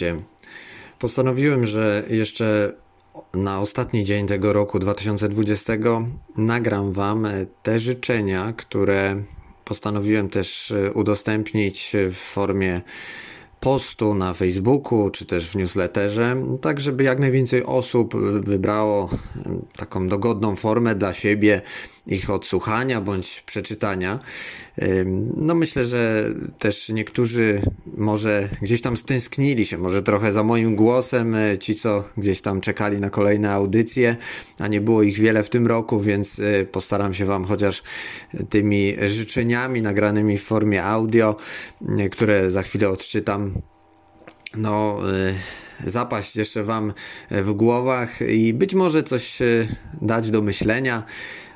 Witajcie. Postanowiłem, że jeszcze na ostatni dzień tego roku 2020 nagram Wam te życzenia, które postanowiłem też udostępnić w formie postu na Facebooku czy też w newsletterze, tak żeby jak najwięcej osób wybrało taką dogodną formę dla siebie ich odsłuchania bądź przeczytania. No myślę, że też niektórzy może gdzieś tam stęsknili się, może trochę za moim głosem, e, ci co gdzieś tam czekali na kolejne audycje, a nie było ich wiele w tym roku, więc e, postaram się Wam chociaż tymi życzeniami nagranymi w formie audio, e, które za chwilę odczytam, no zapaść jeszcze Wam w głowach i być może coś dać do myślenia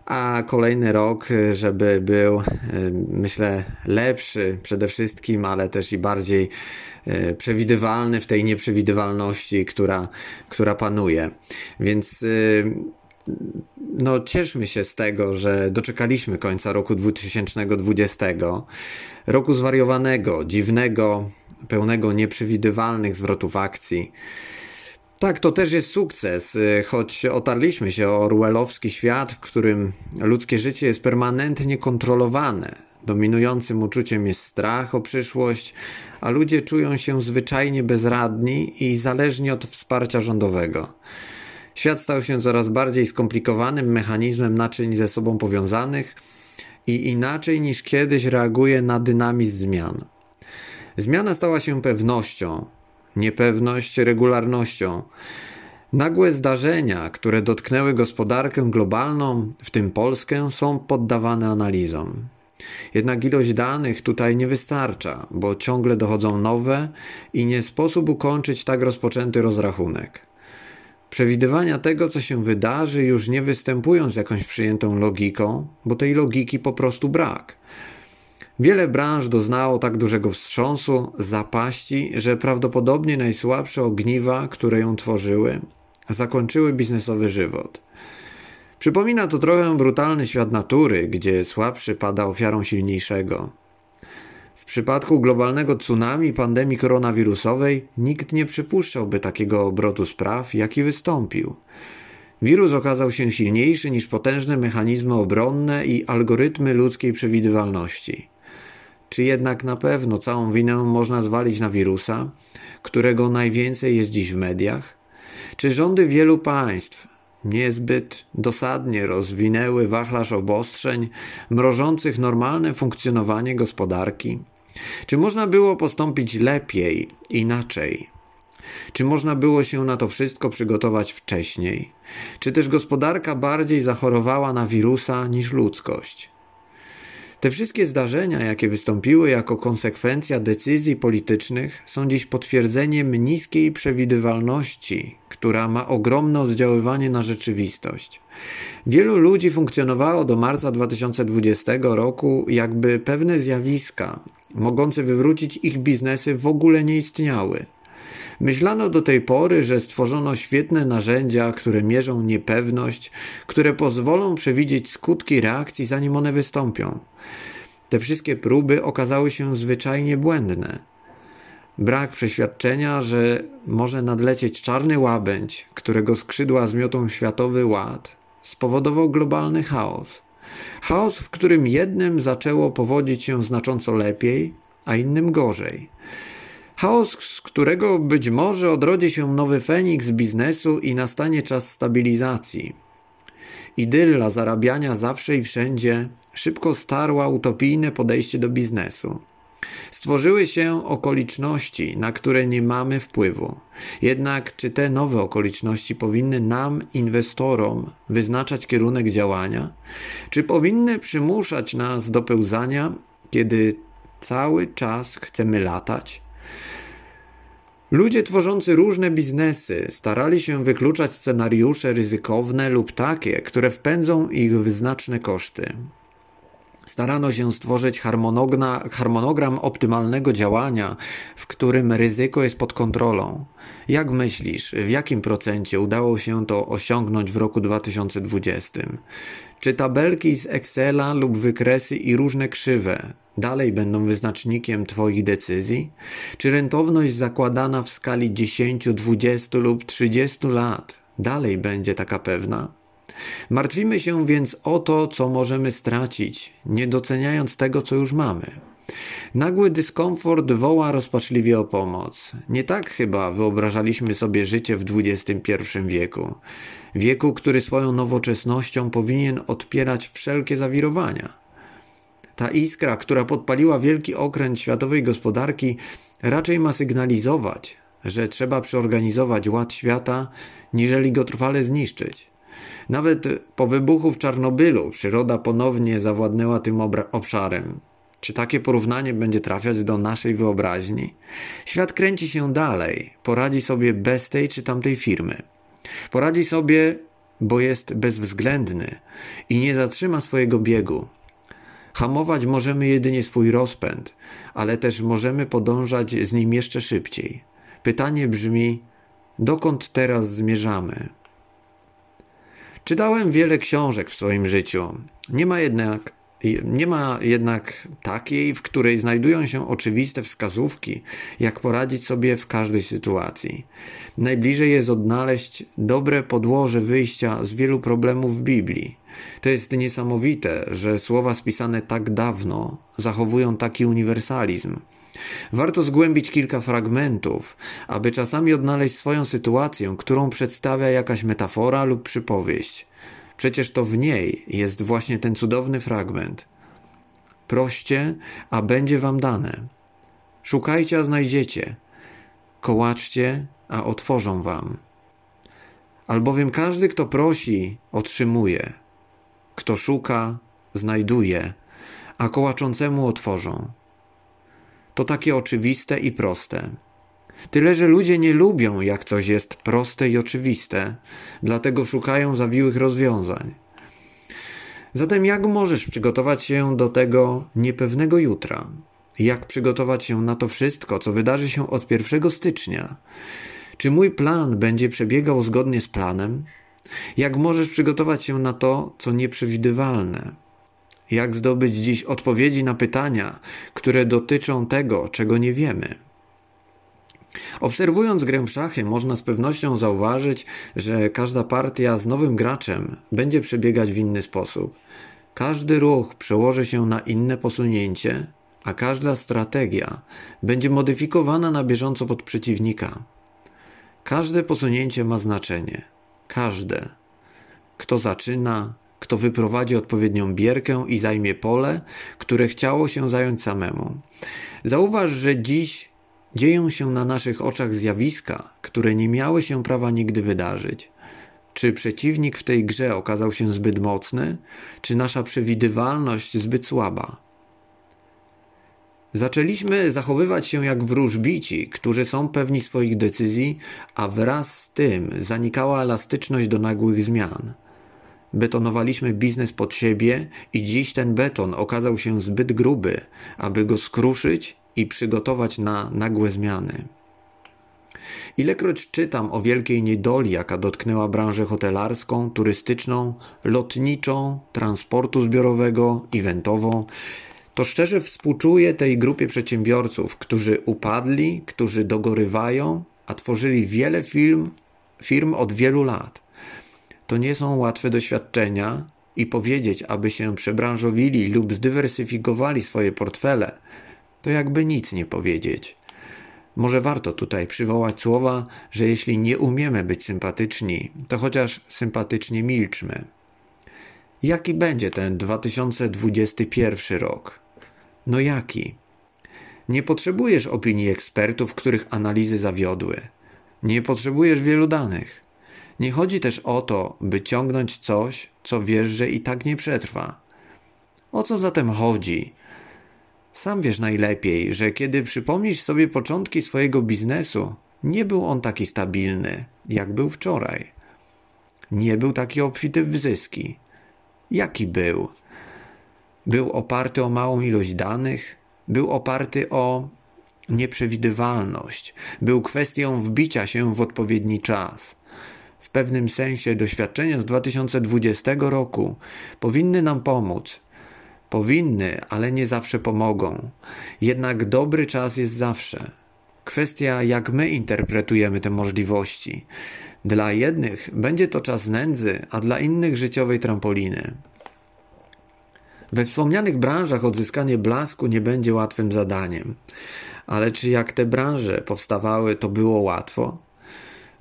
a kolejny rok, żeby był, e, myślę, lepszy przede wszystkim, ale też i bardziej e, przewidywalny w tej nieprzewidywalności, która, która panuje. Więc no, cieszmy się z tego, że doczekaliśmy końca roku 2020, roku zwariowanego, dziwnego, pełnego nieprzewidywalnych zwrotów akcji. Tak, to też jest sukces, y, choć otarliśmy się o orwellowski świat, w którym ludzkie życie jest permanentnie kontrolowane. Dominującym uczuciem jest strach o przyszłość, a ludzie czują się zwyczajnie bezradni i zależni od wsparcia rządowego. Świat stał się coraz bardziej skomplikowanym mechanizmem naczyń ze sobą powiązanych i inaczej niż kiedyś reaguje na dynamizm zmian. Zmiana stała się pewnością, niepewność regularnością. Nagłe zdarzenia, które dotknęły gospodarkę globalną, w tym Polskę, są poddawane analizom. Jednak ilość danych tutaj nie wystarcza, bo ciągle dochodzą nowe i nie sposób ukończyć tak rozpoczęty rozrachunek. Przewidywania tego, co się wydarzy, już nie występują z jakąś przyjętą logiką, bo tej logiki po prostu brak. Wiele branż doznało tak dużego wstrząsu, zapaści, że prawdopodobnie najsłabsze ogniwa, które ją tworzyły, zakończyły biznesowy żywot. Przypomina to trochę brutalny świat natury, gdzie słabszy pada ofiarą silniejszego. W przypadku globalnego tsunami pandemii koronawirusowej nikt nie przypuszczałby takiego obrotu spraw, jaki wystąpił. Wirus okazał się silniejszy niż potężne mechanizmy obronne i algorytmy ludzkiej przewidywalności. Czy jednak na pewno całą winę można zwalić na wirusa, którego najwięcej jest dziś w mediach? Czy rządy wielu państw niezbyt dosadnie rozwinęły wachlarz obostrzeń mrożących normalne funkcjonowanie gospodarki? Czy można było postąpić lepiej, inaczej? Czy można było się na to wszystko przygotować wcześniej? Czy też gospodarka bardziej zachorowała na wirusa niż ludzkość? Te wszystkie zdarzenia, jakie wystąpiły jako konsekwencja decyzji politycznych, są dziś potwierdzeniem niskiej przewidywalności, która ma ogromne oddziaływanie na rzeczywistość. Wielu ludzi funkcjonowało do marca 2020 roku, jakby pewne zjawiska, mogące wywrócić ich biznesy, w ogóle nie istniały. Myślano do tej pory, że stworzono świetne narzędzia, które mierzą niepewność, które pozwolą przewidzieć skutki reakcji, zanim one wystąpią. Te wszystkie próby okazały się zwyczajnie błędne. Brak przeświadczenia, że może nadlecieć czarny łabędź, którego skrzydła zmiotą światowy ład, spowodował globalny chaos. Chaos, w którym jednym zaczęło powodzić się znacząco lepiej, a innym gorzej. Chaos, z którego być może odrodzi się nowy Feniks biznesu i nastanie czas stabilizacji. Idylla zarabiania zawsze i wszędzie szybko starła utopijne podejście do biznesu. Stworzyły się okoliczności, na które nie mamy wpływu. Jednak czy te nowe okoliczności powinny nam, inwestorom, wyznaczać kierunek działania? Czy powinny przymuszać nas do pełzania, kiedy cały czas chcemy latać? Ludzie tworzący różne biznesy starali się wykluczać scenariusze ryzykowne lub takie, które wpędzą ich w znaczne koszty. Starano się stworzyć harmonogram optymalnego działania, w którym ryzyko jest pod kontrolą. Jak myślisz, w jakim procencie udało się to osiągnąć w roku 2020? Czy tabelki z Excela lub wykresy i różne krzywe dalej będą wyznacznikiem Twoich decyzji? Czy rentowność zakładana w skali 10, 20 lub 30 lat dalej będzie taka pewna? Martwimy się więc o to, co możemy stracić, nie doceniając tego, co już mamy. Nagły dyskomfort woła rozpaczliwie o pomoc. Nie tak chyba wyobrażaliśmy sobie życie w XXI wieku. Wieku, który swoją nowoczesnością powinien odpierać wszelkie zawirowania. Ta iskra, która podpaliła wielki okręt światowej gospodarki, raczej ma sygnalizować, że trzeba przeorganizować ład świata, niżeli go trwale zniszczyć. Nawet po wybuchu w Czarnobylu przyroda ponownie zawładnęła tym obszarem. Czy takie porównanie będzie trafiać do naszej wyobraźni? Świat kręci się dalej, poradzi sobie bez tej czy tamtej firmy. Poradzi sobie, bo jest bezwzględny i nie zatrzyma swojego biegu. Hamować możemy jedynie swój rozpęd, ale też możemy podążać z nim jeszcze szybciej. Pytanie brzmi: dokąd teraz zmierzamy? Czytałem wiele książek w swoim życiu. Nie ma jednak nie ma jednak takiej, w której znajdują się oczywiste wskazówki, jak poradzić sobie w każdej sytuacji. Najbliżej jest odnaleźć dobre podłoże wyjścia z wielu problemów w Biblii. To jest niesamowite, że słowa spisane tak dawno zachowują taki uniwersalizm. Warto zgłębić kilka fragmentów, aby czasami odnaleźć swoją sytuację, którą przedstawia jakaś metafora lub przypowieść. Przecież to w niej jest właśnie ten cudowny fragment. Proście, a będzie wam dane. Szukajcie, a znajdziecie. Kołaczcie, a otworzą wam. Albowiem każdy, kto prosi, otrzymuje. Kto szuka, znajduje, a kołaczącemu otworzą. To takie oczywiste i proste. Tyle, że ludzie nie lubią, jak coś jest proste i oczywiste, dlatego szukają zawiłych rozwiązań. Zatem, jak możesz przygotować się do tego niepewnego jutra? Jak przygotować się na to wszystko, co wydarzy się od 1 stycznia? Czy mój plan będzie przebiegał zgodnie z planem? Jak możesz przygotować się na to, co nieprzewidywalne? Jak zdobyć dziś odpowiedzi na pytania, które dotyczą tego, czego nie wiemy? Obserwując grę w szachy, można z pewnością zauważyć, że każda partia z nowym graczem będzie przebiegać w inny sposób. Każdy ruch przełoży się na inne posunięcie, a każda strategia będzie modyfikowana na bieżąco pod przeciwnika. Każde posunięcie ma znaczenie. Każde. Kto zaczyna, kto wyprowadzi odpowiednią bierkę i zajmie pole, które chciało się zająć samemu. Zauważ, że dziś Dzieją się na naszych oczach zjawiska, które nie miały się prawa nigdy wydarzyć. Czy przeciwnik w tej grze okazał się zbyt mocny, czy nasza przewidywalność zbyt słaba? Zaczęliśmy zachowywać się jak wróżbici, którzy są pewni swoich decyzji, a wraz z tym zanikała elastyczność do nagłych zmian. Betonowaliśmy biznes pod siebie i dziś ten beton okazał się zbyt gruby, aby go skruszyć i przygotować na nagłe zmiany. Ilekroć czytam o wielkiej niedoli, jaka dotknęła branżę hotelarską, turystyczną, lotniczą, transportu zbiorowego, eventową, to szczerze współczuję tej grupie przedsiębiorców, którzy upadli, którzy dogorywają, a tworzyli wiele firm, firm od wielu lat. To nie są łatwe doświadczenia i powiedzieć, aby się przebranżowili lub zdywersyfikowali swoje portfele, to jakby nic nie powiedzieć. Może warto tutaj przywołać słowa, że jeśli nie umiemy być sympatyczni, to chociaż sympatycznie milczmy. Jaki będzie ten 2021 rok? No jaki? Nie potrzebujesz opinii ekspertów, których analizy zawiodły. Nie potrzebujesz wielu danych. Nie chodzi też o to, by ciągnąć coś, co wiesz, że i tak nie przetrwa. O co zatem chodzi? Sam wiesz najlepiej, że kiedy przypomnisz sobie początki swojego biznesu, nie był on taki stabilny, jak był wczoraj. Nie był taki obfity w zyski. Jaki był? Był oparty o małą ilość danych, był oparty o nieprzewidywalność, był kwestią wbicia się w odpowiedni czas. W pewnym sensie doświadczenia z 2020 roku powinny nam pomóc Powinny, ale nie zawsze pomogą. Jednak dobry czas jest zawsze. Kwestia, jak my interpretujemy te możliwości. Dla jednych będzie to czas nędzy, a dla innych życiowej trampoliny. We wspomnianych branżach odzyskanie blasku nie będzie łatwym zadaniem. Ale czy jak te branże powstawały, to było łatwo?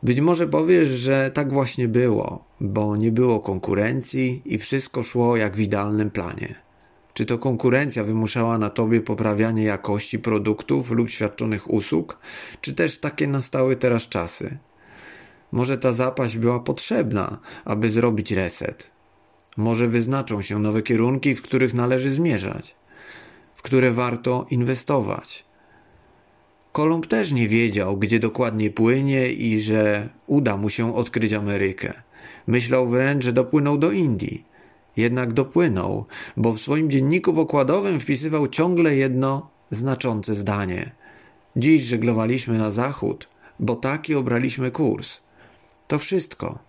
Być może powiesz, że tak właśnie było, bo nie było konkurencji i wszystko szło jak w idealnym planie. Czy to konkurencja wymuszała na tobie poprawianie jakości produktów lub świadczonych usług, czy też takie nastały teraz czasy? Może ta zapaść była potrzebna, aby zrobić reset. Może wyznaczą się nowe kierunki, w których należy zmierzać, w które warto inwestować. Kolumb też nie wiedział, gdzie dokładnie płynie i że uda mu się odkryć Amerykę. Myślał wręcz, że dopłynął do Indii. Jednak dopłynął, bo w swoim dzienniku pokładowym wpisywał ciągle jedno znaczące zdanie. Dziś żeglowaliśmy na zachód, bo taki obraliśmy kurs. To wszystko.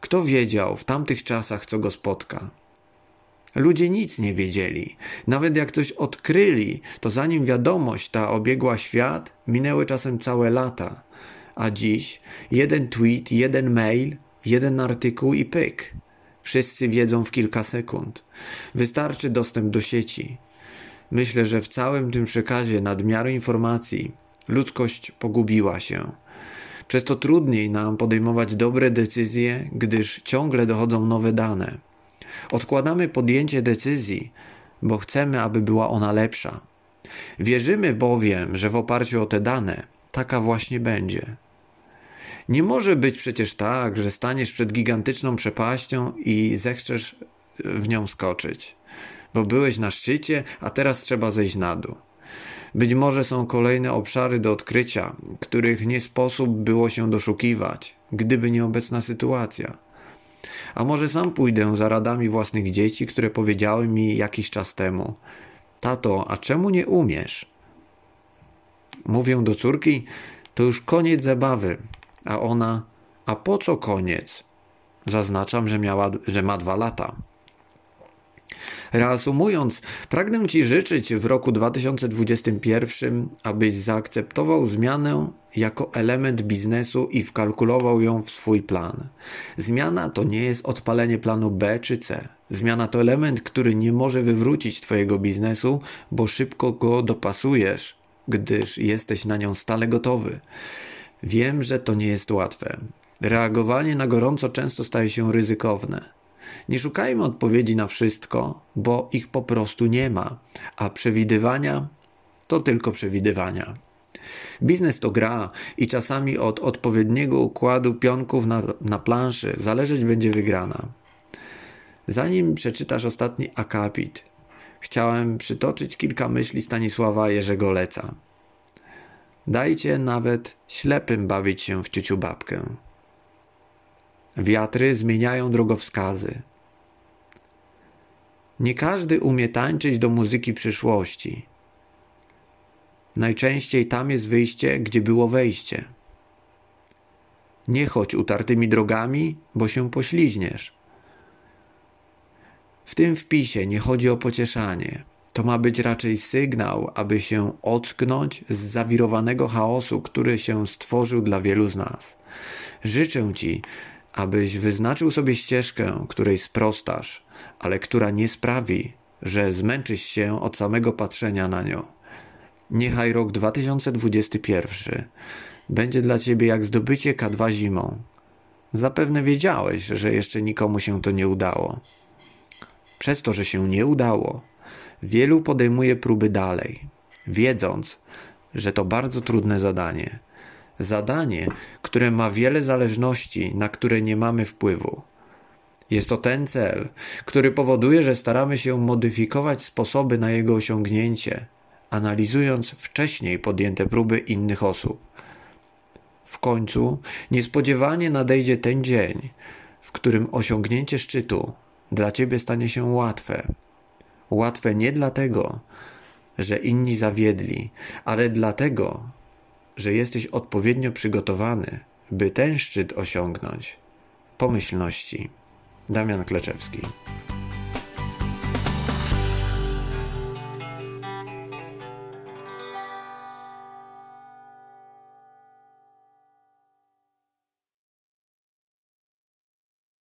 Kto wiedział w tamtych czasach, co go spotka? Ludzie nic nie wiedzieli. Nawet jak coś odkryli, to zanim wiadomość ta obiegła świat, minęły czasem całe lata. A dziś jeden tweet, jeden mail, jeden artykuł i pyk. Wszyscy wiedzą w kilka sekund. Wystarczy dostęp do sieci. Myślę, że w całym tym przekazie nadmiaru informacji ludzkość pogubiła się. Przez to trudniej nam podejmować dobre decyzje, gdyż ciągle dochodzą nowe dane. Odkładamy podjęcie decyzji, bo chcemy, aby była ona lepsza. Wierzymy bowiem, że w oparciu o te dane taka właśnie będzie. Nie może być przecież tak, że staniesz przed gigantyczną przepaścią i zechcesz w nią skoczyć, bo byłeś na szczycie, a teraz trzeba zejść na dół. Być może są kolejne obszary do odkrycia, których nie sposób było się doszukiwać, gdyby nie obecna sytuacja. A może sam pójdę za radami własnych dzieci, które powiedziały mi jakiś czas temu: Tato, a czemu nie umiesz? Mówię do córki: To już koniec zabawy. A ona: A po co koniec? Zaznaczam, że, miała, że ma dwa lata. Reasumując, pragnę Ci życzyć w roku 2021, abyś zaakceptował zmianę jako element biznesu i wkalkulował ją w swój plan. Zmiana to nie jest odpalenie planu B czy C. Zmiana to element, który nie może wywrócić Twojego biznesu, bo szybko go dopasujesz, gdyż jesteś na nią stale gotowy. Wiem, że to nie jest łatwe. Reagowanie na gorąco często staje się ryzykowne. Nie szukajmy odpowiedzi na wszystko, bo ich po prostu nie ma, a przewidywania to tylko przewidywania. Biznes to gra i czasami od odpowiedniego układu pionków na, na planszy zależeć będzie wygrana. Zanim przeczytasz ostatni akapit, chciałem przytoczyć kilka myśli Stanisława Jerzego Leca. Dajcie nawet ślepym bawić się w ciuciu babkę. Wiatry zmieniają drogowskazy. Nie każdy umie tańczyć do muzyki przyszłości. Najczęściej tam jest wyjście, gdzie było wejście. Nie chodź utartymi drogami, bo się pośliźniesz. W tym wpisie nie chodzi o pocieszanie. To ma być raczej sygnał, aby się ocknąć z zawirowanego chaosu, który się stworzył dla wielu z nas. Życzę Ci, abyś wyznaczył sobie ścieżkę, której sprostasz, ale która nie sprawi, że zmęczysz się od samego patrzenia na nią. Niechaj rok 2021 będzie dla ciebie jak zdobycie K2 zimą. Zapewne wiedziałeś, że jeszcze nikomu się to nie udało. Przez to, że się nie udało, wielu podejmuje próby dalej, wiedząc, że to bardzo trudne zadanie zadanie, które ma wiele zależności, na które nie mamy wpływu. Jest to ten cel, który powoduje, że staramy się modyfikować sposoby na jego osiągnięcie, analizując wcześniej podjęte próby innych osób. W końcu niespodziewanie nadejdzie ten dzień, w którym osiągnięcie szczytu dla ciebie stanie się łatwe. Łatwe nie dlatego, że inni zawiedli, ale dlatego, że jesteś odpowiednio przygotowany, by ten szczyt osiągnąć. Pomyślności. Damian Kleczewski.